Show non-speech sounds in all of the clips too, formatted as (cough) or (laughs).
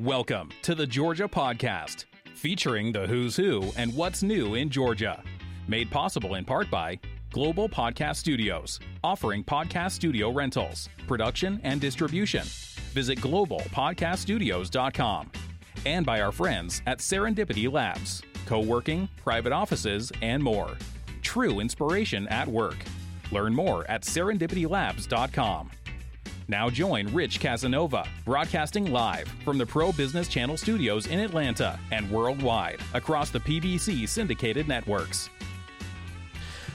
Welcome to the Georgia Podcast, featuring the who's who and what's new in Georgia. Made possible in part by Global Podcast Studios, offering podcast studio rentals, production, and distribution. Visit globalpodcaststudios.com. And by our friends at Serendipity Labs, co working, private offices, and more. True inspiration at work. Learn more at serendipitylabs.com. Now join Rich Casanova, broadcasting live from the Pro Business Channel studios in Atlanta and worldwide across the PBC syndicated networks.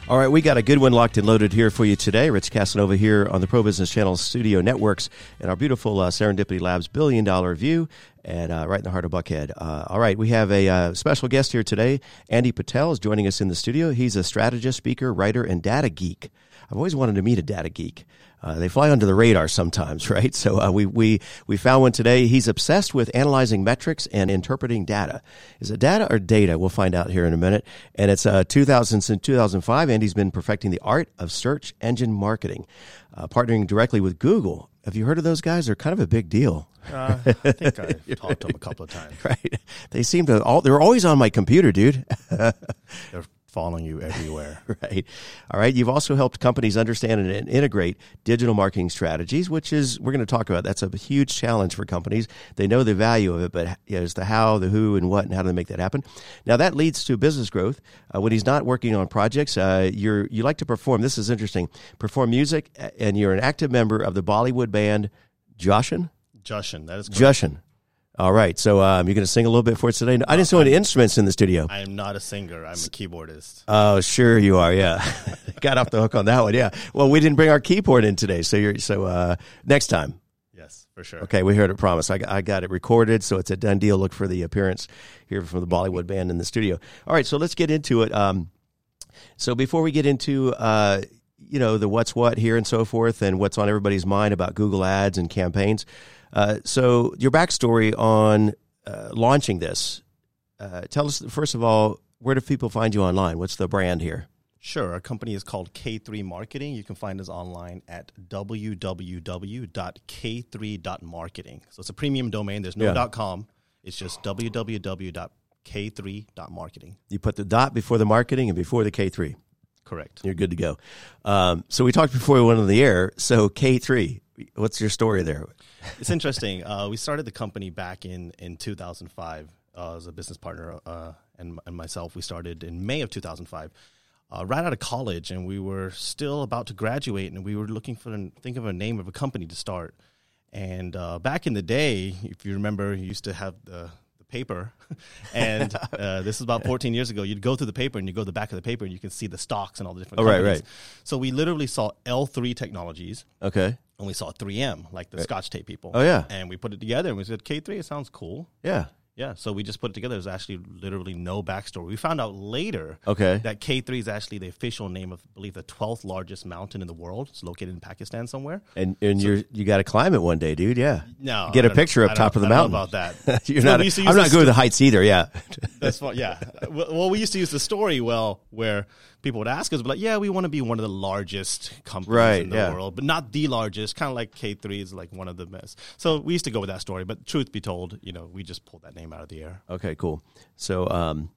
All right, we got a good one locked and loaded here for you today. Rich Casanova here on the Pro Business Channel Studio Networks and our beautiful uh, Serendipity Labs billion dollar view and uh, right in the heart of Buckhead. Uh, all right, we have a uh, special guest here today. Andy Patel is joining us in the studio. He's a strategist, speaker, writer, and data geek. I've always wanted to meet a data geek. Uh, they fly under the radar sometimes, (laughs) right? So uh, we we we found one today. He's obsessed with analyzing metrics and interpreting data. Is it data or data? We'll find out here in a minute. And it's uh, 2000 since 2005. Andy's been perfecting the art of search engine marketing, uh, partnering directly with Google. Have you heard of those guys? They're kind of a big deal. Uh, I think I've (laughs) talked to them a couple of times. Right? They seem to all. They're always on my computer, dude. (laughs) They're following you everywhere. (laughs) right. All right. You've also helped companies understand and integrate digital marketing strategies, which is, we're going to talk about. That's a huge challenge for companies. They know the value of it, but you know, it's the how, the who, and what, and how do they make that happen. Now, that leads to business growth. Uh, when he's not working on projects, uh, you're, you like to perform. This is interesting. Perform music, and you're an active member of the Bollywood band Joshin? Jushin, that is correct. Jushin. All right. So um, you're going to sing a little bit for us today. I didn't see any instruments in the studio. I am not a singer. I'm a keyboardist. Oh, sure you are. Yeah, (laughs) got off the hook on that one. Yeah. Well, we didn't bring our keyboard in today, so you're so uh, next time. Yes, for sure. Okay, we heard it promise. I, I got it recorded, so it's a done deal. Look for the appearance here from the Bollywood band in the studio. All right, so let's get into it. Um, so before we get into uh, you know the what's what here and so forth, and what's on everybody's mind about Google Ads and campaigns. Uh, so your backstory on uh, launching this. Uh, tell us first of all, where do people find you online? What's the brand here? Sure. Our company is called K3 Marketing. You can find us online at www.k3.marketing. So it's a premium domain. There's no Yeah. .com. It's just www.k3.marketing. You put the dot before the marketing and before the K three. Correct. You're good to go. Um, so we talked before we went on the air. So K three, what's your story there? it's interesting. Uh, we started the company back in, in 2005 uh, as a business partner uh, and, and myself. We started in May of 2005, uh, right out of college, and we were still about to graduate, and we were looking for think of a name of a company to start. And uh, back in the day, if you remember, you used to have the paper, (laughs) and (laughs) uh, this is about 14 years ago. You'd go through the paper, and you go to the back of the paper, and you can see the stocks and all the different. Oh, right, right. So we literally saw L3 Technologies, Okay. and we saw 3M, like the Scotch tape people. Oh, yeah. And we put it together and we said, K3, it sounds cool. Yeah. Yeah. So we just put it together. There's actually literally no backstory. We found out later Okay. that K3 is actually the official name of, I believe, the 12th largest mountain in the world. It's located in Pakistan somewhere. And and you're you got to climb it one day, dude. Yeah. No. Get a picture up top of the I don't mountain. know about that. (laughs) you're So not. we used to use I'm not good with the heights either. Yeah. That's fine. Yeah. well, we used to use the story well where people would ask us, but like, yeah, we want to be one of the largest companies Right, in the yeah. world, but not the largest. Kind of like K3 is like one of the best. So we used to go with that story. But truth be told, you know, we just pulled that name out of the air. Okay, cool. So um,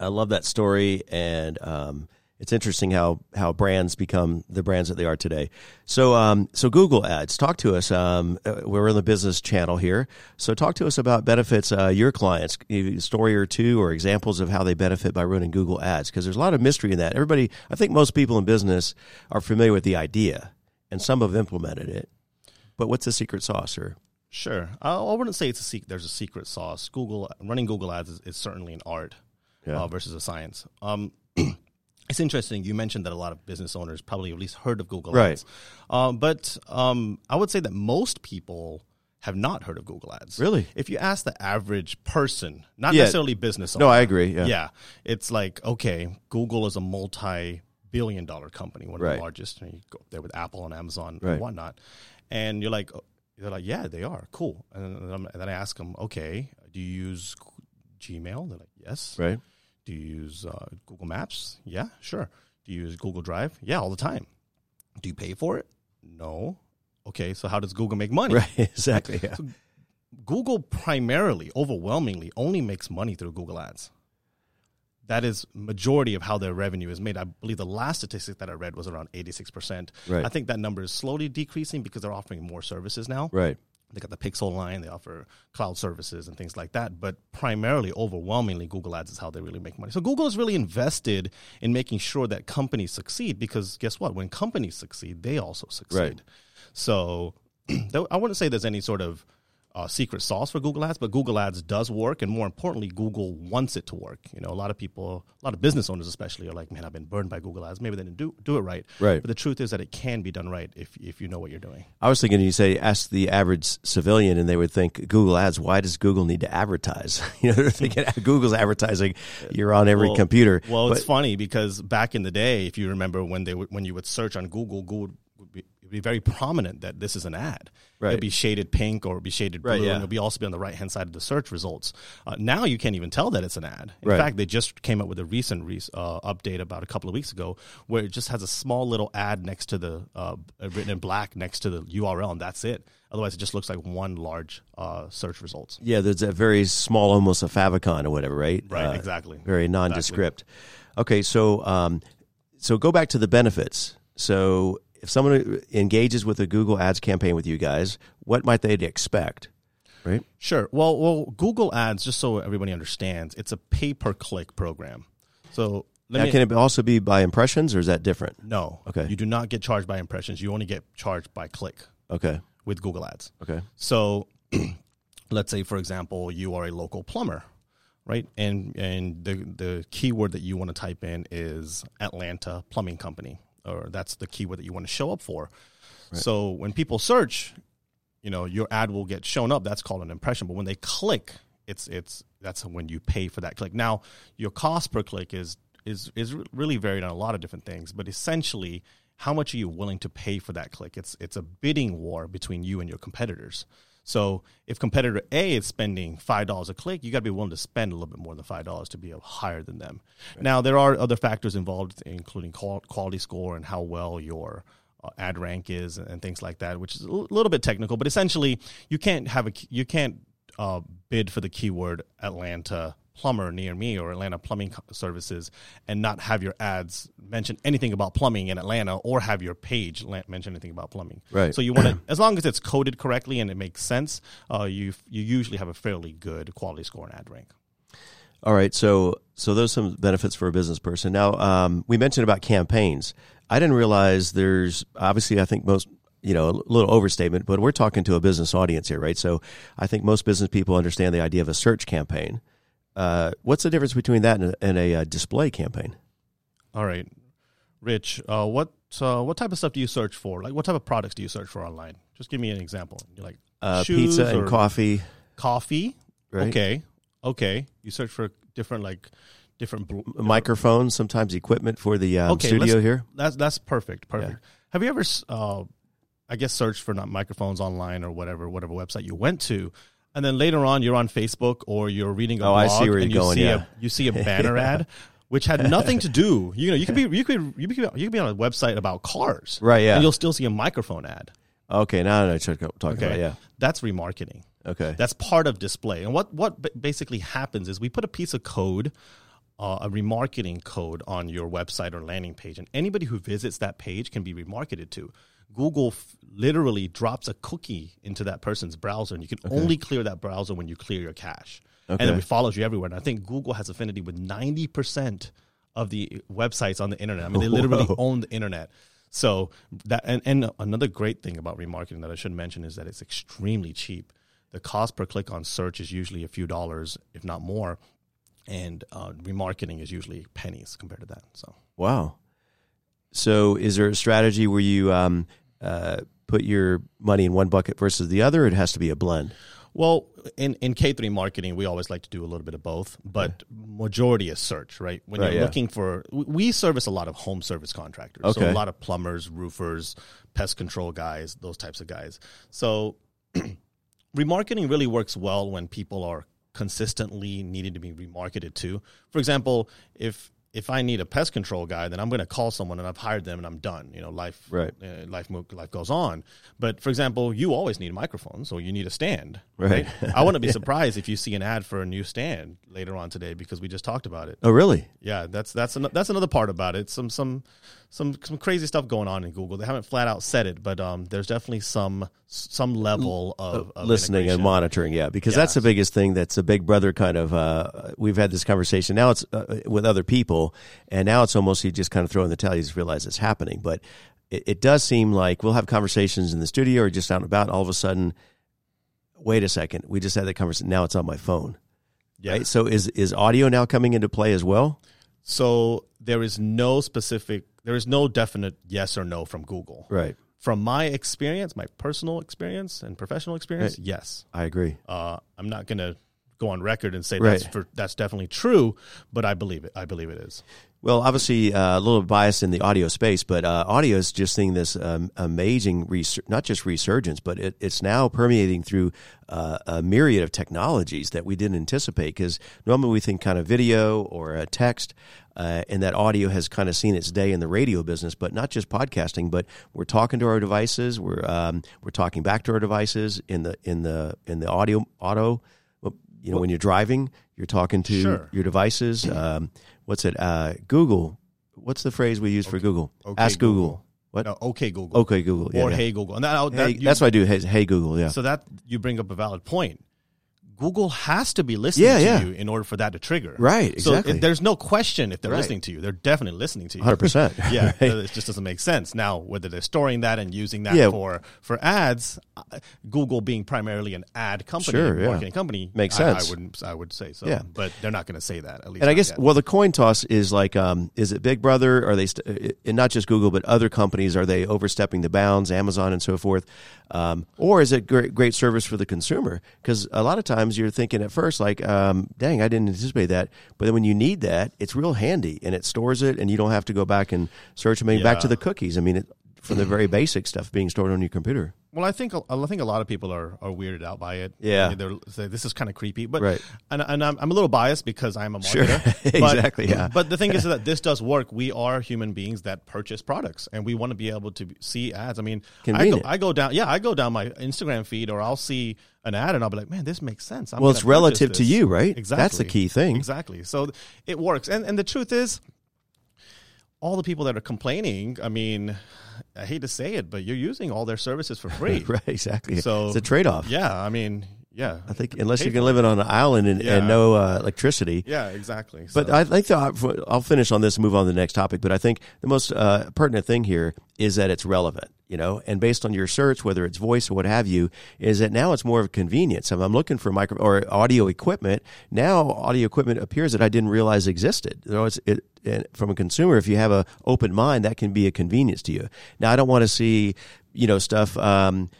I love that story, and um, it's interesting how how brands become the brands that they are today. So um, so Google Ads, talk to us. Um, uh, we're in the business channel here, so talk to us about benefits uh, your clients. Story or two, or examples of how they benefit by running Google Ads, because there's a lot of mystery in that. Everybody, I think most people in business are familiar with the idea, and some have implemented it. But what's the secret sauce, or Sure. Uh, I wouldn't say it's a sec- there's a secret sauce. Google running Google Ads is, is certainly an art Yeah. uh, versus a science. Um, it's interesting. You mentioned that a lot of business owners probably at least heard of Google Right. Ads, um, but um, I would say that most people have not heard of Google Ads. Really? If you ask the average person, not Yeah. necessarily business owner. no? I agree. Yeah. Yeah, it's like okay, Google is a multi-billion-dollar company, one of Right. the largest. And you go there with Apple and Amazon Right. and whatnot, and you're like, they're like, yeah, they are cool. And then, and then I ask them, okay, do you use Gmail? They're like, yes. Right. Do you use uh, Google Maps? Yeah, sure. Do you use Google Drive? Yeah, all the time. Do you pay for it? No. Okay, so how does Google make money? Right. (laughs) Exactly. Yeah. Google primarily, overwhelmingly, only makes money through Google Ads. That is majority of how their revenue is made. I believe the last statistic that I read was around eighty six percent. Right. I think that number is slowly decreasing because they're offering more services now. Right. They got the Pixel line, they offer cloud services and things like that. But primarily, overwhelmingly, Google Ads is how they really make money. So Google is really invested in making sure that companies succeed because guess what? When companies succeed, they also succeed. Right. So (clears throat) I wouldn't say there's any sort of uh, secret sauce for Google Ads, but Google Ads does work, and more importantly, Google wants it to work. You know, a lot of people, a lot of business owners especially, are like, "Man, I've been burned by Google Ads. Maybe they didn't do do it right." Right. But the truth is that it can be done right if if you know what you're doing. I was thinking you say ask the average civilian, and they would think Google Ads. Why does Google need to advertise? (laughs) You know, they're thinking (laughs) Google's advertising. You're on every Well- computer. Well, it's funny because back in the day, if you remember when they would, when you would search on Google, Google would be, it'd be very prominent that this is an ad. Right. It'd be shaded pink or it'd be shaded blue, Right, yeah. and it'll be also be on the right hand side of the search results. Uh, now you can't even tell that it's an ad. In Right. fact, they just came up with a recent re- uh, update about a couple of weeks ago where it just has a small little ad next to the uh, written in black next to the URL, and that's it. Otherwise, it just looks like one large uh, search results. yeah, there's a very small, almost a favicon or whatever, right? Right, Uh, exactly. Very nondescript. Okay, so um, so go back to the benefits. So if someone engages with a Google Ads campaign with you guys, what might they expect? Right. Sure. Well, well, Google Ads, just so everybody understands, it's a pay per click program. So let Now, me can it also be by impressions, or is that different? no. Okay. You do not get charged by impressions. You only get charged by click Okay. with Google Ads. Okay. So (clears throat) let's say, for example, you are a local plumber, right? And and the the keyword that you want to type in is Atlanta Plumbing Company, or that's the keyword that you want to show up for. So when people search, you know, your ad will get shown up. That's called an impression. But when they click, it's it's that's when you pay for that click. Now, your cost per click is is is really varied on a lot of different things, but essentially, how much are you willing to pay for that click? It's it's a bidding war between you and your competitors. So if competitor A is spending five dollars a click, you got to be willing to spend a little bit more than five dollars to be higher than them. Now there are other factors involved, including quality score and how well your uh, ad rank is and things like that, which is a little bit technical. But essentially, you can't have a you can't uh, bid for the keyword Atlanta plumber near me or Atlanta plumbing services and not have your ads mention anything about plumbing in Atlanta or have your page mention anything about plumbing. Right. So you want (clears throat) to, as long as it's coded correctly and it makes sense, uh, you you usually have a fairly good quality score and ad rank. All right, so so those are some benefits for a business person. Now, um, we mentioned about campaigns. I didn't realize there's obviously I think most you know a little overstatement, but we're talking to a business audience here, right? So I think most business people understand the idea of a search campaign. Uh, what's the difference between that and a, and a uh, display campaign? All right, Rich, uh, what uh, what type of stuff do you search for? Like, what type of products do you search for online? Just give me an example. You're like Uh, pizza and coffee, coffee. right? Okay, okay. You search for different like different. bl- Microphones, sometimes equipment for the um, Okay, studio here. That's that's perfect. Perfect. Have you ever, uh, I guess, searched for not microphones online or whatever whatever website you went to, and then later on you're on Facebook or you're reading a Oh, blog I see where and you're you going, see yeah. a you see a (laughs) banner ad. Which had nothing to do, you know. You could be, you could, you could, be, you could be on a website about cars, Right, yeah. And you'll still see a microphone ad. Okay, now I know what you're talking Okay, about. Yeah. that's remarketing. Okay. That's part of display. And what what basically happens is we put a piece of code, uh, a remarketing code on your website or landing page, and anybody who visits that page can be remarketed to. Google f- literally drops a cookie into that person's browser, and you can only clear that browser when you clear your cache. And then it follows you everywhere. And I think Google has affinity with ninety percent of the websites on the internet. I mean, they literally Whoa. own the internet. So that and, and another great thing about remarketing that I should mention is that it's extremely cheap. The cost per click on search is usually a few dollars, if not more, and uh, remarketing is usually pennies compared to that. So Wow. So, is there a strategy where you um, uh, put your money in one bucket versus the other? Or it has to be a blend. Well, in, in K three marketing, we always like to do a little bit of both, but majority is search, right? When Right, you're yeah. looking for, we- we service a lot of home service contractors, so a lot of plumbers, roofers, pest control guys, those types of guys. So, (clears throat) remarketing really works well when people are consistently needing to be remarketed to. For example, if if I need a pest control guy, then I'm going to call someone and I've hired them and I'm done. You know, life Right. uh, life life goes on. But for example, you always need a microphone, so you need a stand. Right. (laughs) I wouldn't be (laughs) surprised if you see an ad for a new stand later on today because we just talked about it. Oh, really? Yeah, that's that's an, that's another part about it. Some some some some crazy stuff going on in Google. They haven't flat out said it, but um, there's definitely some some level of, of listening and monitoring yeah because that's the biggest thing that's a big brother kind of uh, we've had this conversation. Now it's uh, with other people and now it's almost you just kind of throw in the towel you just realize it's happening. But it, it does seem like we'll have conversations in the studio or just out and about. All of a sudden wait a second we just had that conversation. Now it's on my phone Yeah. right? So is is audio now coming into play as well? So there is no specific, there is no definite yes or no from Google. right From my experience, my personal experience and professional experience, yes. i agree Uh, I'm not going to go on record and say Right. that's for that's definitely true, but I believe it. I believe it is. Well, obviously, uh, a little biased in the audio space, but uh, audio is just seeing this um, amazing, resur- not just resurgence, but it, it's now permeating through uh, a myriad of technologies that we didn't anticipate. Because normally we think kind of video or uh, text, uh, and that audio has kind of seen its day in the radio business, but not just podcasting. But we're talking to our devices, we're um, we're talking back to our devices in the in the in the audio auto. You know, when you're driving, you're talking to Sure. your devices. Um, what's it? Uh, Google. What's the phrase we use for Google? okay, Ask Google. Google. What? No, okay, Google. Okay, Google. Yeah, or yeah. hey Google. And that, that Hey, you- that's what I do. Hey, hey Google. Yeah. So that you bring up a valid point. Google has to be listening Yeah, to yeah. you in order for that to trigger. Right, So exactly. it- there's no question if they're Right. listening to you. They're definitely listening to you. 100%. (laughs) yeah, (laughs) Right. it just doesn't make sense. Now, whether they're storing that and using that Yeah. for for ads, uh, Google being primarily an ad company, Sure, marketing company, Makes I- sense. I, wouldn't. I would say so. Yeah. but they're not going to say that. At least, and I guess yet. well, the coin toss is like, um, is it Big Brother? Are they, st- and not just Google, but other companies? Are they overstepping the bounds? Amazon and so forth, um, or is it great, great service for the consumer? Because a lot of times you're thinking at first like, um, dang, I didn't anticipate that, but then when you need that, it's real handy and it stores it, and you don't have to go back and search. I mean, back to the cookies. I mean, it, from the very basic stuff being stored on your computer. Well, I think I think a lot of people are, are weirded out by it. Yeah. I mean, they're say this is kind of creepy, but Right. and, and I'm, I'm a little biased because I'm a Sure. marketer. (laughs) but- Exactly, yeah. But the thing is (laughs) that this does work. We are human beings that purchase products, and we want to be able to see ads. I mean, I go, I go down, yeah, I go down my Instagram feed, or I'll see an ad, and I'll be like, man, this makes sense. I'm Well, it's relative purchase to you, right? Exactly. That's the key thing. Exactly. So it works, and and the truth is, all the people that are complaining, I mean, I hate to say it, but you're using all their services for free. (laughs) right, exactly. So it's a trade off. Yeah, I mean, yeah, I think unless you can live it on an island and, Yeah. and no uh, electricity. yeah, exactly. But I think the, I'll finish on this and move on to the next topic. But I think the most uh, pertinent thing here is that it's relevant, you know, and based on your search, whether it's voice or what have you, is that now it's more of a convenience. If I'm looking for micro or audio equipment, now audio equipment appears that I didn't realize existed. You know, it's, it, from a consumer, if you have an open mind, that can be a convenience to you. Now, I don't want to see, you know, stuff. Um,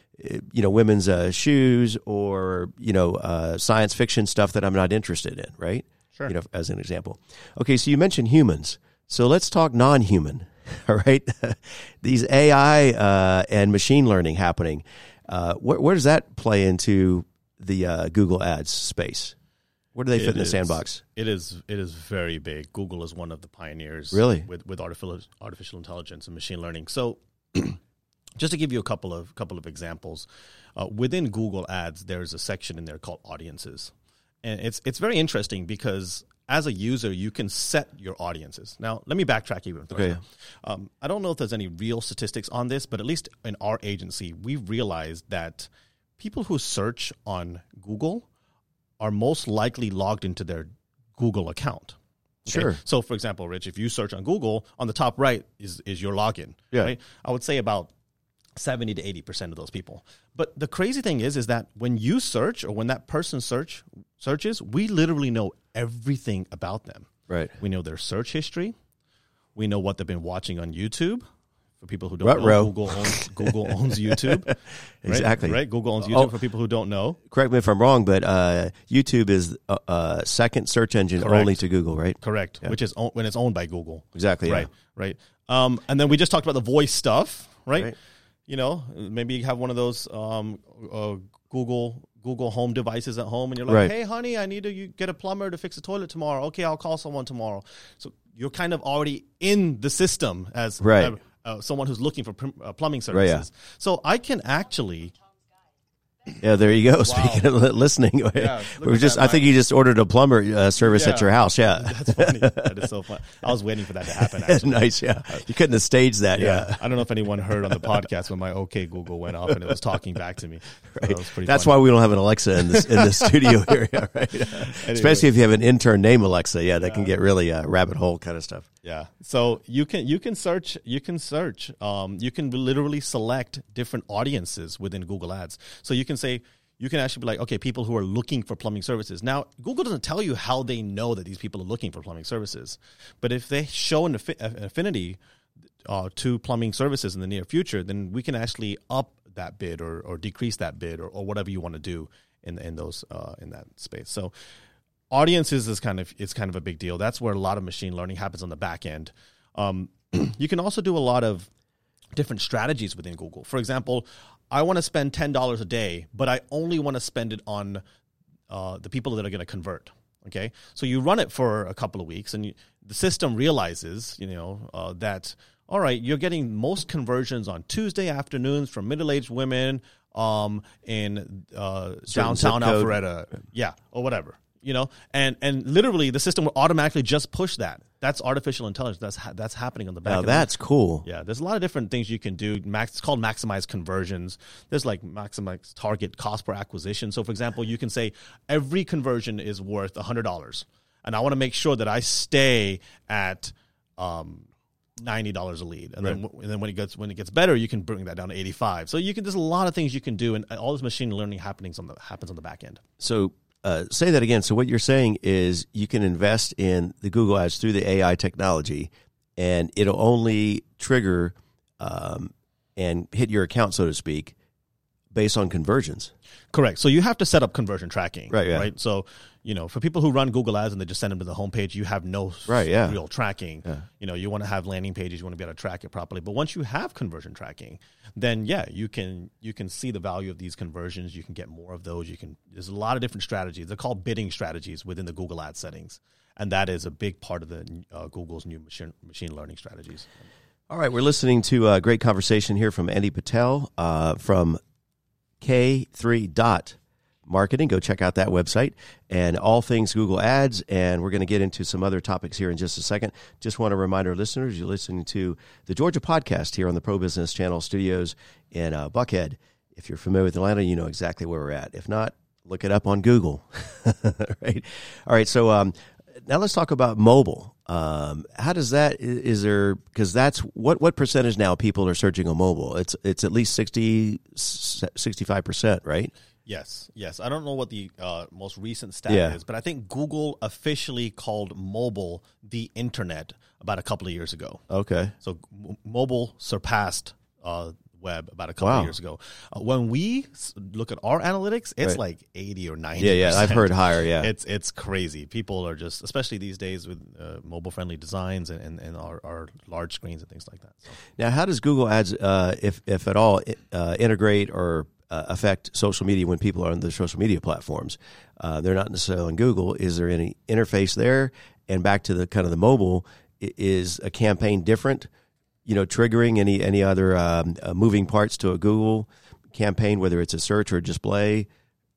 you know, women's uh, shoes or you know, uh, science fiction stuff that I'm not interested in, right? Sure. You know, as an example. Okay, so you mentioned humans. So let's talk non-human. (laughs) All right, (laughs) these AI uh, and machine learning happening. Uh, where, where does that play into the uh, Google Ads space? Where do they fit It in the is- sandbox? It is it is very big. Google is one of the pioneers, Really? with with artificial artificial intelligence and machine learning. So, (clears throat) just to give you a couple of couple of examples, uh, within Google Ads, there's a section in there called Audiences, and it's it's very interesting because as a user, you can set your audiences. Now, let me backtrack even further. Okay. Um, I don't know if there's any real statistics on this, but at least in our agency, we've realized that people who search on Google are most likely logged into their Google account. Sure. So, for example, Rich, if you search on Google, on the top right is is your login. Yeah. Right? I would say about seventy to eighty percent of those people. But the crazy thing is, is that when you search or when that person search searches, we literally know everything about them. Right. We know their search history. We know what they've been watching on YouTube. For people who don't Ruh-roh. know, Google owns Google owns (laughs) YouTube. Right? Exactly. Right? Google owns YouTube Oh. for people who don't know. Correct me if I'm wrong, but uh, YouTube is a, a second search engine Correct. only to Google, right? Correct. Which is own, when it's owned by Google. Exactly. yeah. Right. Right. Um, and then we just talked about the voice stuff, right? Right. You know, maybe you have one of those um, uh, Google Google Home devices at home, and you're like, Right. "Hey, honey, I need to you get a plumber to fix the toilet tomorrow." Okay, I'll call someone tomorrow. So you're kind of already in the system as Right. uh, uh, someone who's looking for prim- uh, plumbing Right, yeah. services. So I can actually Yeah, there you go. (laughs) Speaking of listening, (laughs) look we at just that, I think you just ordered a plumber uh, service at your house. Yeah, (laughs) That's funny. that is so fun. I was waiting for that to happen. Nice. Yeah, you couldn't have staged that. Yeah, I don't know if anyone heard on the podcast when my OK Google went off and it was talking back to me. So was That's funny. why we don't have an Alexa in this in the studio here, yeah, right? Especially if you have an intern named Alexa. Yeah, that can get really uh, rabbit hole kind of stuff. Yeah. So you can you can search you can search um, you can literally select different audiences within Google Ads. So you can say you can actually be like, okay, people who are looking for plumbing services. Now, Google doesn't tell you how they know that these people are looking for plumbing services, but if they show an, affi- an affinity uh, to plumbing services in the near future, then we can actually up that bid or, or decrease that bid or, or whatever you want to do in in those uh, in that space. So audiences is kind of it's kind of a big deal. That's where a lot of machine learning happens on the back end. Um, (clears throat) you can also do a lot of different strategies within Google. For example, I want to spend ten dollars a day, but I only want to spend it on uh, the people that are going to convert. Okay, so you run it for a couple of weeks, and you, the system realizes, you know, uh, that all right, you're getting most conversions on Tuesday afternoons from middle-aged women um, in uh, downtown. Alpharetta, yeah, or whatever, you know, and and literally the system will automatically just push that. That's artificial intelligence. That's ha- that's happening on the back. Now end. that's cool. Yeah, there's a lot of different things you can do. Max, it's called maximize conversions. There's like maximize target cost per acquisition. So, for example, you can say every conversion is worth hundred dollars, and I want to make sure that I stay at um, ninety dollars a lead, and then and then when it gets when it gets better, you can bring that down to eighty five. So you can. There's a lot of things you can do, and all this machine learning happenings on the happens on the back end. So uh, say that again. So what you're saying is you can invest in the Google Ads through the AI technology, and it'll only trigger um, and hit your account, so to speak, based on conversions. Correct. So you have to set up conversion tracking. Right, yeah. Right. So, you know, for people who run Google Ads and they just send them to the homepage, you have no Right, yeah. real tracking. You know, you want to have landing pages, you want to be able to track it properly. But once you have conversion tracking, then yeah, you can you can see the value of these conversions. You can get more of those. You can. There's a lot of different strategies. They're called bidding strategies within the Google Ads settings, and that is a big part of the uh, Google's new machine machine learning strategies. All right, we're listening to a great conversation here from Andy Patel uh, from K3 Dot Marketing. Go check out that website and all things Google Ads. And we're going to get into some other topics here in just a second. Just want to remind our listeners you're listening to the Georgia podcast here on the Pro Business Channel studios in uh, Buckhead. If you're familiar with Atlanta, you know exactly where we're at. If not, look it up on Google. (laughs) right? All right. So um, now let's talk about mobile. Um, how does that is there because that's what what percentage now people are searching on mobile? It's it's at least 65 percent, right? Yes, yes. I don't know what the uh, most recent stat Yeah. is, but I think Google officially called mobile the internet about a couple of years ago. Okay. So m- mobile surpassed uh, web about a couple Wow. of years ago. Uh, when we look at our analytics, it's Right. like eighty or ninety. Yeah, yeah. I've heard higher. Yeah. It's it's crazy. People are just, especially these days with uh, mobile friendly designs and, and, and our, our large screens and things like that. So. Now, how does Google Ads, uh, if if at all, uh, integrate or uh, affect social media when people are on the social media platforms? Uh, they're not necessarily on Google. Is there any interface there? And back to the kind of the mobile, is a campaign different? You know, triggering any any other um, uh, moving parts to a Google campaign, whether it's a search or a display,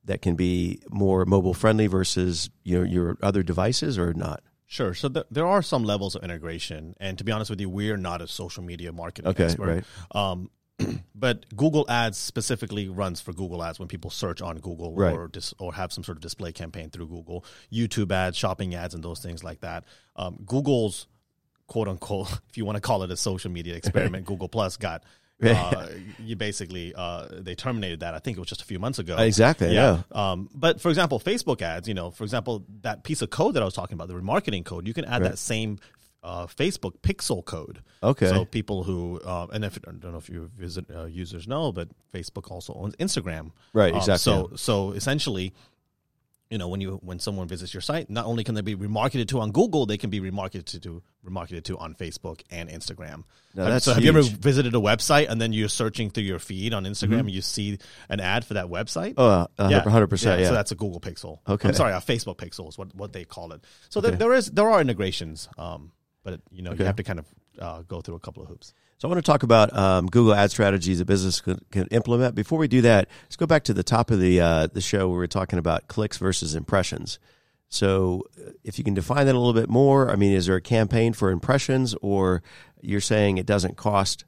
that can be more mobile friendly versus you know your other devices or not? Sure. So th- there are some levels of integration, and to be honest with you, we're not a social media marketing Okay, expert. right. Um, (clears throat) but Google Ads specifically runs for Google Ads when people search on Google Right. or dis- or have some sort of display campaign through Google, YouTube ads, shopping ads, and those things like that. Um, Google's quote unquote, (laughs) if you want to call it a social media experiment, (laughs) Google Plus got. (laughs) Uh, you basically uh, they terminated that. I think it was just a few months ago. Exactly, yeah. Um, but for example, Facebook ads, you know, for example, that piece of code that I was talking about, the remarketing code, you can add that same uh, Facebook pixel code. Okay. So people who, uh, and if, I don't know if your visit uh, users know, but Facebook also owns Instagram. Right, Um, exactly, so, so essentially, you know, when you when someone visits your site, not only can they be remarketed to on Google, they can be remarketed to remarketed to on Facebook and Instagram. No, that's so have you ever visited a website and then you're searching through your feed on Instagram and you see an ad for that website? Oh, uh, 100%. Yeah. So that's a Google Pixel. Okay. I'm sorry, a Facebook Pixel is what, what they call it. So there, there is there are integrations, um, but you know Okay. you have to kind of uh, go through a couple of hoops. So I want to talk about um, Google ad strategies that business can, can implement. Before we do that, let's go back to the top of the uh, the show where we are talking about clicks versus impressions. So uh, if you can define that a little bit more, I mean, is there a campaign for impressions, or you're saying it doesn't cost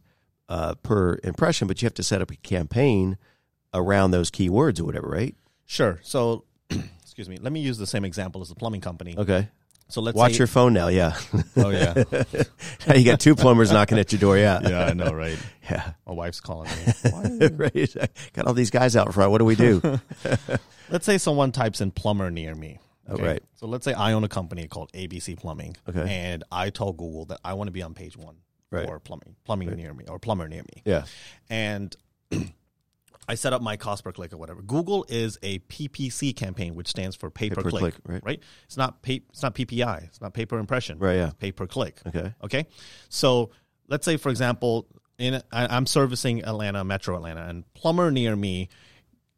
uh, per impression, but you have to set up a campaign around those keywords or whatever, right? Sure. So (clears throat) excuse me. Let me use the same example as the plumbing company. Okay. So let's Watch your phone now. Yeah. Oh yeah, (laughs) you got two plumbers knocking at your door. Yeah. yeah, I know, right? Yeah. My wife's calling me. Why- (laughs) right. Got all these guys out front. What do we do? (laughs) Let's say someone types in plumber near me. Oh, right. So let's say I own a company called ABC Plumbing. Okay. And I told Google that I want to be on page one Right. for plumbing, plumbing near me or plumber near me. yeah. And (clears throat) I set up my cost per click or whatever. Google is a PPC campaign, which stands for pay, per, per click, click, right. It's not pay, it's not PPI. It's not pay per impression. Right, yeah. It's pay per click. Okay. Okay. So let's say, for example, in I, I'm servicing Atlanta, Metro Atlanta, and plumber near me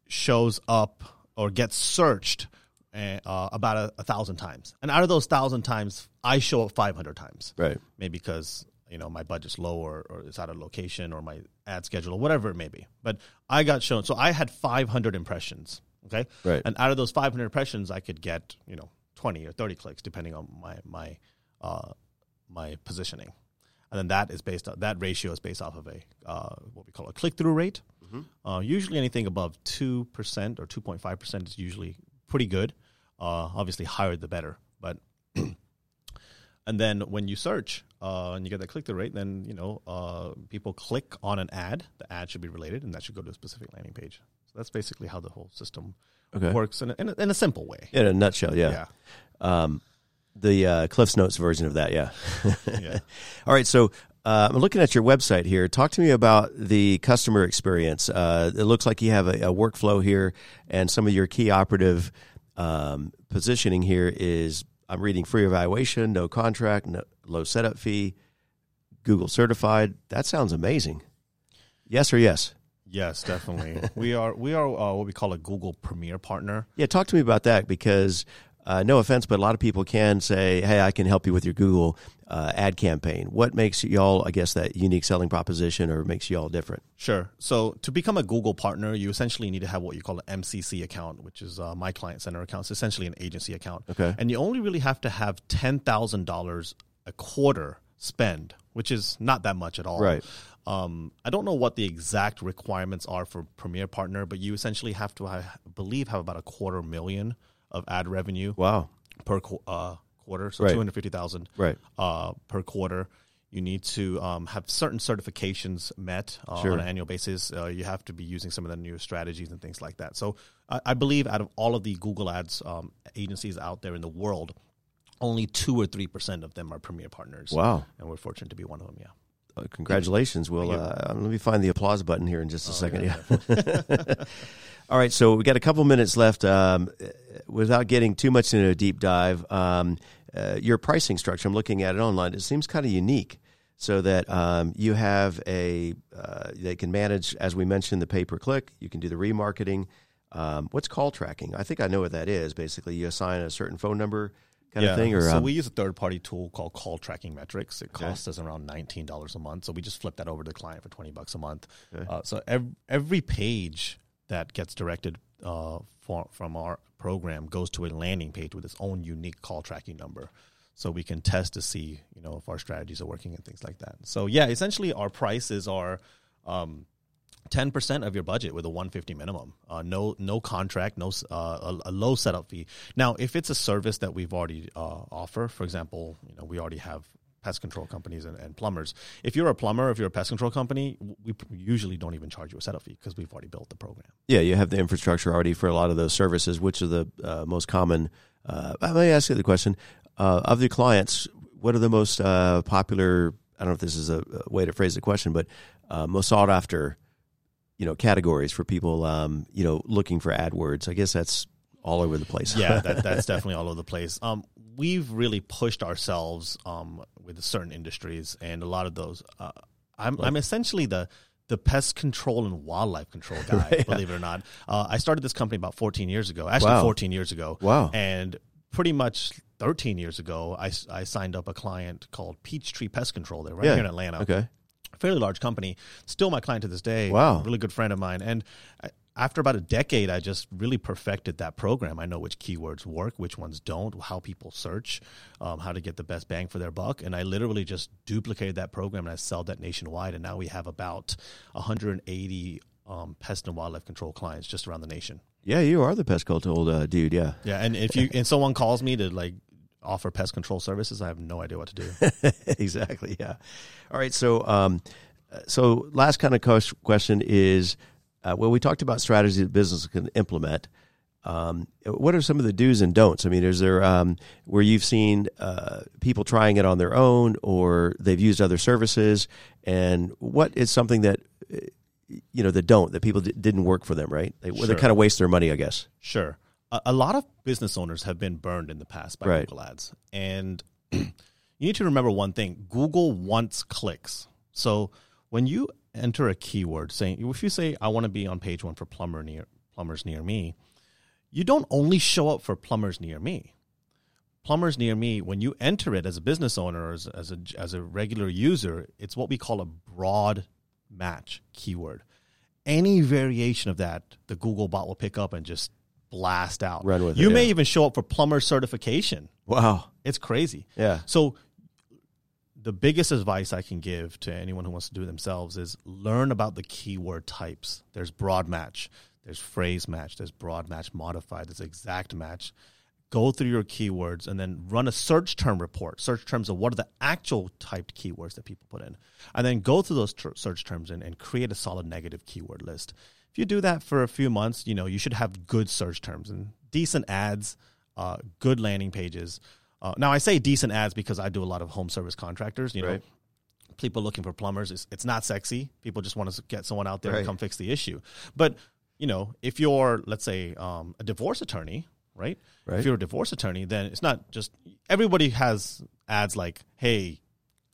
shows up or gets searched uh, uh, about a, a thousand times, and out of those thousand times, I show up 500 times. Right. Maybe because you know my budget's low or, or it's out of location or my ad schedule or whatever it may be. But I got shown, so I had 500 impressions. Okay. Right. And out of those 500 impressions, I could get you know 20 or 30 clicks depending on my my uh, my positioning, and then that is based on that ratio is based off of a uh, what we call a click through rate. Uh, usually, anything above two percent or 2.5 percent is usually pretty good. Uh, obviously, higher the better, but (clears throat) and then when you search uh, and you get that click through rate, then you know uh, people click on an ad. The ad should be related, and that should go to a specific landing page. So that's basically how the whole system Okay. works in a, in, a, in a simple way. In a nutshell, yeah. Um, the uh, Cliff's Notes version of that, yeah. (laughs) Yeah. (laughs) All right, so uh, I'm looking at your website here. Talk to me about the customer experience. Uh, it looks like you have a, a workflow here, and some of your key operative um, positioning here is I'm reading free evaluation, no contract, no, low setup fee, Google certified. That sounds amazing. Yes or yes? Yes, definitely. (laughs) we are we are uh, what we call a Google Premier partner. Yeah, talk to me about that because uh, no offense, but a lot of people can say, "Hey, I can help you with your Google uh, ad campaign." What makes y'all, I guess, that unique selling proposition, or makes y'all different? Sure. So to become a Google partner, you essentially need to have what you call an MCC account, which is uh, my client center account. It's essentially an agency account. Okay. And you only really have to have ten thousand dollars a quarter spend, which is not that much at all. Right. Um, I don't know what the exact requirements are for Premier Partner, but you essentially have to, I believe, have about a quarter million of ad revenue Wow. per uh, quarter, so Right. two hundred fifty thousand Right. uh, per quarter. You need to um, have certain certifications met uh, Sure. on an annual basis. Uh, you have to be using some of the new strategies and things like that. So I, I believe out of all of the Google Ads um, agencies out there in the world, only two or three percent of them are Premier partners. Wow. And we're fortunate to be one of them. Yeah. Congratulations. Well, Thank uh, let me find the applause button here in just a second. yeah, Yeah. (laughs) (laughs) All right. So we got a couple minutes left. Um, without getting too much into a deep dive, um, uh, your pricing structure, I'm looking at it online. It seems kind of unique. So that um, you have a, uh, they can manage, as we mentioned, the pay per click. You can do the remarketing. Um, what's call tracking? I think I know what that is. Basically, you assign a certain phone number kind of thing, or so um, we use a third party tool called Call Tracking Metrics. It costs us around nineteen dollars a month. So we just flip that over to the client for twenty bucks a month. Uh, so every, every page that gets directed uh, for, from our program goes to a landing page with its own unique call tracking number. So we can test to see, you know, if our strategies are working and things like that. So yeah, essentially our prices are um, ten percent of your budget with a one fifty minimum. Uh, no no contract, no uh, a, a low setup fee. Now, if it's a service that we've already uh, offer, for example, you know we already have pest control companies and, and plumbers. If you're a plumber, if you're a pest control company, we usually don't even charge you a setup fee because we've already built the program. Yeah, you have the infrastructure already for a lot of those services. Which are the uh, most common? Uh, let me ask you the question: uh, of the clients, what are the most uh, popular? I don't know if this is a, way to phrase the question, but uh, most sought after, you know, categories for people, um, you know, looking for AdWords. I guess that's all over the place. yeah, that, (laughs) that's definitely all over the place. Um, we've really pushed ourselves um, with certain industries, and a lot of those. Uh, I'm I'm essentially the the pest control and wildlife control (laughs) guy. Right, yeah. Believe it or not, uh, I started this company about 14 years ago. Actually, Wow. 14 years ago. Wow. And pretty much 13 years ago, I, I signed up a client called Peachtree Pest Control. They're right Yeah. here in Atlanta Okay. Fairly large company, still my client to this day. Wow. really good friend of mine. And I- after about a decade, I just really perfected that program. I know which keywords work, which ones don't, how people search, um, how to get the best bang for their buck. And I literally just duplicated that program and I sell that nationwide. And now we have about 180 um, pest and wildlife control clients just around the nation. Yeah, you are the pest control uh, dude. Yeah. Yeah, and if you (laughs) and someone calls me to like offer pest control services, I have no idea what to do. (laughs) (laughs) exactly. Yeah. All right. So, um, so last kind of question is, uh, well, we talked about strategies that business can implement. Um, what are some of the do's and don'ts? I mean, is there um, where you've seen uh, people trying it on their own, or they've used other services, and what is something that uh, you know the don't that people d- didn't work for them, right? They, where they kind of waste their money, I guess. Sure. A, a lot of business owners have been burned in the past by Right. Google Ads. And (clears throat) you need to remember one thing Google wants clicks. So when you enter a keyword saying, if you say, I want to be on page one for plumber near, plumbers near me, you don't only show up for plumbers near me. Plumbers near me, when you enter it as a business owner or as, as, a, as a regular user, it's what we call a broad match keyword. Any variation of that, the Google bot will pick up and just blast out. Run with it, You may yeah. even show up for plumber certification. Wow. It's crazy. Yeah. So the biggest advice I can give to anyone who wants to do it themselves is learn about the keyword types. There's broad match, there's phrase match, there's broad match modified, there's exact match. Go through your keywords and then run a search term report. Search terms of what are the actual typed keywords that people put in. And then go through those ter- search terms and, and create a solid negative keyword list. If you do that for a few months, you know, you should have good search terms and decent ads, uh, good landing pages. Uh, now I say decent ads because I do a lot of home service contractors. You know, people looking for plumbers. It's, it's not sexy. People just want to get someone out there Right. to come fix the issue. But you know, if you're let's say um, a divorce attorney, right? Right. If you're a divorce attorney, then it's not just everybody has ads like, "Hey,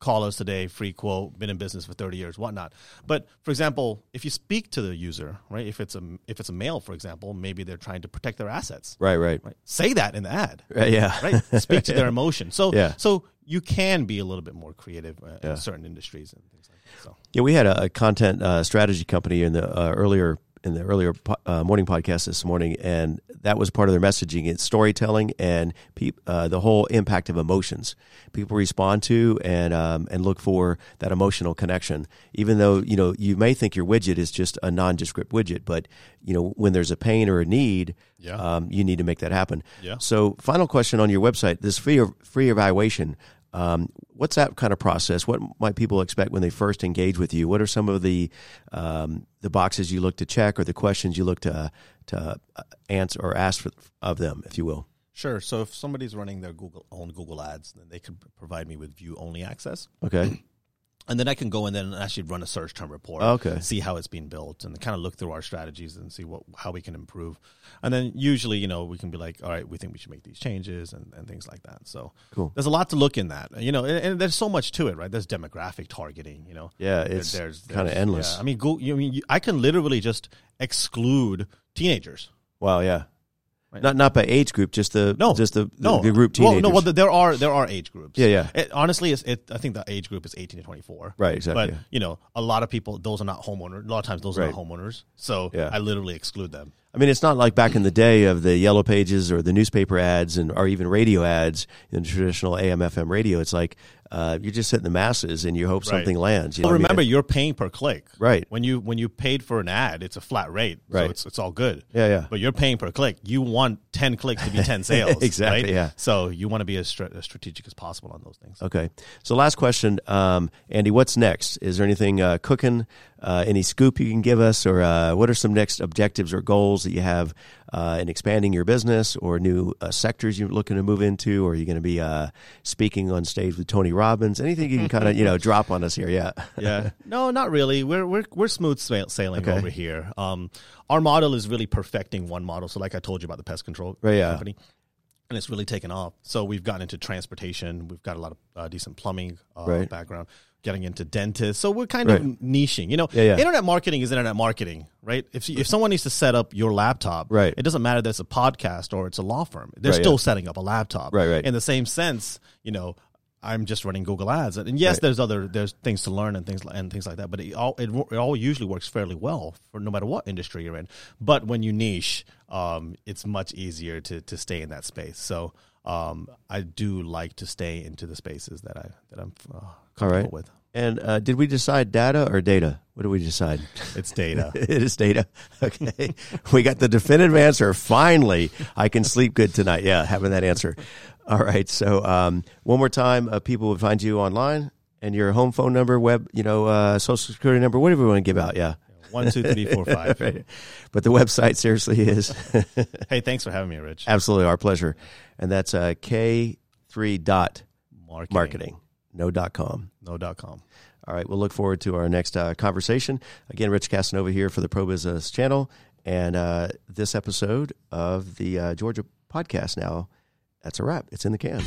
call us today, free quote, been in business for 30 years, whatnot." But for example, if you speak to the user, right? If it's a if it's a male, for example, maybe they're trying to protect their assets. Right. Right. Right? Say that in the ad Right. Yeah. right? Speak to their (laughs) emotion. So, Yeah. so you can be a little bit more creative uh, Yeah. in certain industries and things like that. So, Yeah, we had a, a content uh, strategy company in the uh, earlier in the earlier uh, morning podcast this morning, and that was part of their messaging. It's storytelling and peop, uh, the whole impact of emotions. People respond to and um, and look for that emotional connection. Even though you know you may think your widget is just a nondescript widget, but you know when there's a pain or a need, Yeah. um, you need to make that happen. Yeah. So, final question on your website: this free free evaluation. Um, what's that kind of process? What might people expect when they first engage with you? What are some of the um, the boxes you look to check, or the questions you look to to uh, answer or ask for, of them, if you will? sure. So, if somebody's running their Google own Google Ads, then they can provide me with view only access, Okay. And then I can go in there and actually run a search term report. Okay. See how it's being built, and kind of look through our strategies and see what how we can improve. And then usually, you know, we can be like, all right, we think we should make these changes and, and things like that. So, Cool. there's a lot to look in that, you know, and, and there's so much to it, right? There's demographic targeting, you know. Yeah, There- it's there's kind of endless. yeah. I mean, go, you, I mean, you, I can literally just exclude teenagers. Wow. Yeah. Right. Not not by age group, just the No. just the, No, the group Well, no, well, there are there are age groups. Yeah, yeah. It, honestly, it's, it, I think the age group is 18 to 24. Right, exactly, But yeah. you know, a lot of people, those are not homeowners. A lot of times, those are Right. not homeowners. So Yeah. I literally exclude them. I mean, it's not like back in the day of the yellow pages or the newspaper ads and or even radio ads in traditional AM/FM radio. It's like uh, you're just hitting the masses and you hope something lands. You know Well, what I mean? remember, you're paying per click. Right. When you when you paid for an ad, it's a flat rate. Right. So it's it's all good. Yeah, yeah. But you're paying per click. You want 10 clicks to be (laughs) 10 sales. Exactly, right? yeah. So you want to be as, as strategic as possible on those things. Okay. So last question, um, Andy, what's next? Is there anything uh, cooking uh, any scoop you can give us, or uh, what are some next objectives or goals that you have uh, in expanding your business, or new uh, sectors you're looking to move into, or are you going to be uh, speaking on stage with Tony Robbins? Anything you can kind of you know drop on us here? Yeah, yeah. (laughs) No, not really. We're we're we're smooth sailing Okay. over here. Um, our model is really perfecting one model. So, like I told you about the pest control Right, yeah. company, and it's really taken off. So we've gotten into transportation. We've got a lot of uh, decent plumbing uh, Right. background. Getting into dentists, so we're kind of niching. You know, Yeah, yeah. internet marketing is internet marketing, right? If if someone needs to set up your laptop, Right. it doesn't matter that it's a podcast or it's a law firm. They're Right, still yeah. setting up a laptop, Right, right. In the same sense, you know, I'm just running Google Ads, and yes, Right. there's other there's things to learn and things and things like that. But it all it, it all usually works fairly well for no matter what industry you're in. But when you niche, um, it's much easier to to stay in that space. So um, I do like to stay into the spaces that I that I'm uh, comfortable right. with. And uh, did we decide data or data? What did we decide? It's data. (laughs) it is data. (laughs) Okay. we got the definitive answer. Finally, I can sleep good tonight. Yeah, having that answer. All right. So, um, one more time, uh, people would find you online and your home phone number, web, you know, uh, social security number, whatever you want to give out. Yeah. One, two, three, four, five. (laughs) Right. But the website seriously is Hey, thanks for having me, Rich. absolutely our pleasure. And that's uh, K3 dot Marketing. marketing, no dot com. No dot com. All right, we'll look forward to our next uh, conversation. Again, Rich Casanova here for the Pro Business Channel, and uh, this episode of the uh, Georgia podcast. Now, that's a wrap. It's in the can.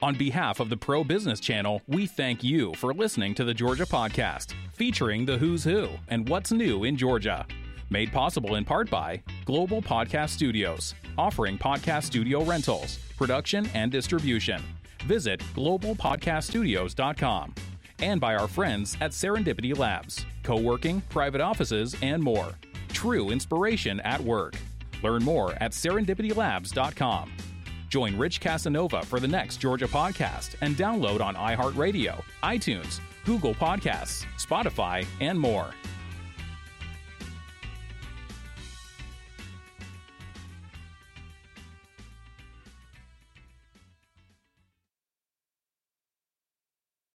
On behalf of the Pro Business Channel, we thank you for listening to the Georgia Podcast, featuring the who's who and what's new in Georgia. Made possible in part by Global Podcast Studios, offering podcast studio rentals, production, and distribution. Visit globalpodcaststudios.com. And by our friends at Serendipity Labs, co working, private offices, and more. True inspiration at work. Learn more at serendipitylabs.com. Join Rich Casanova for the next Georgia podcast and download on iHeartRadio, iTunes, Google Podcasts, Spotify, and more.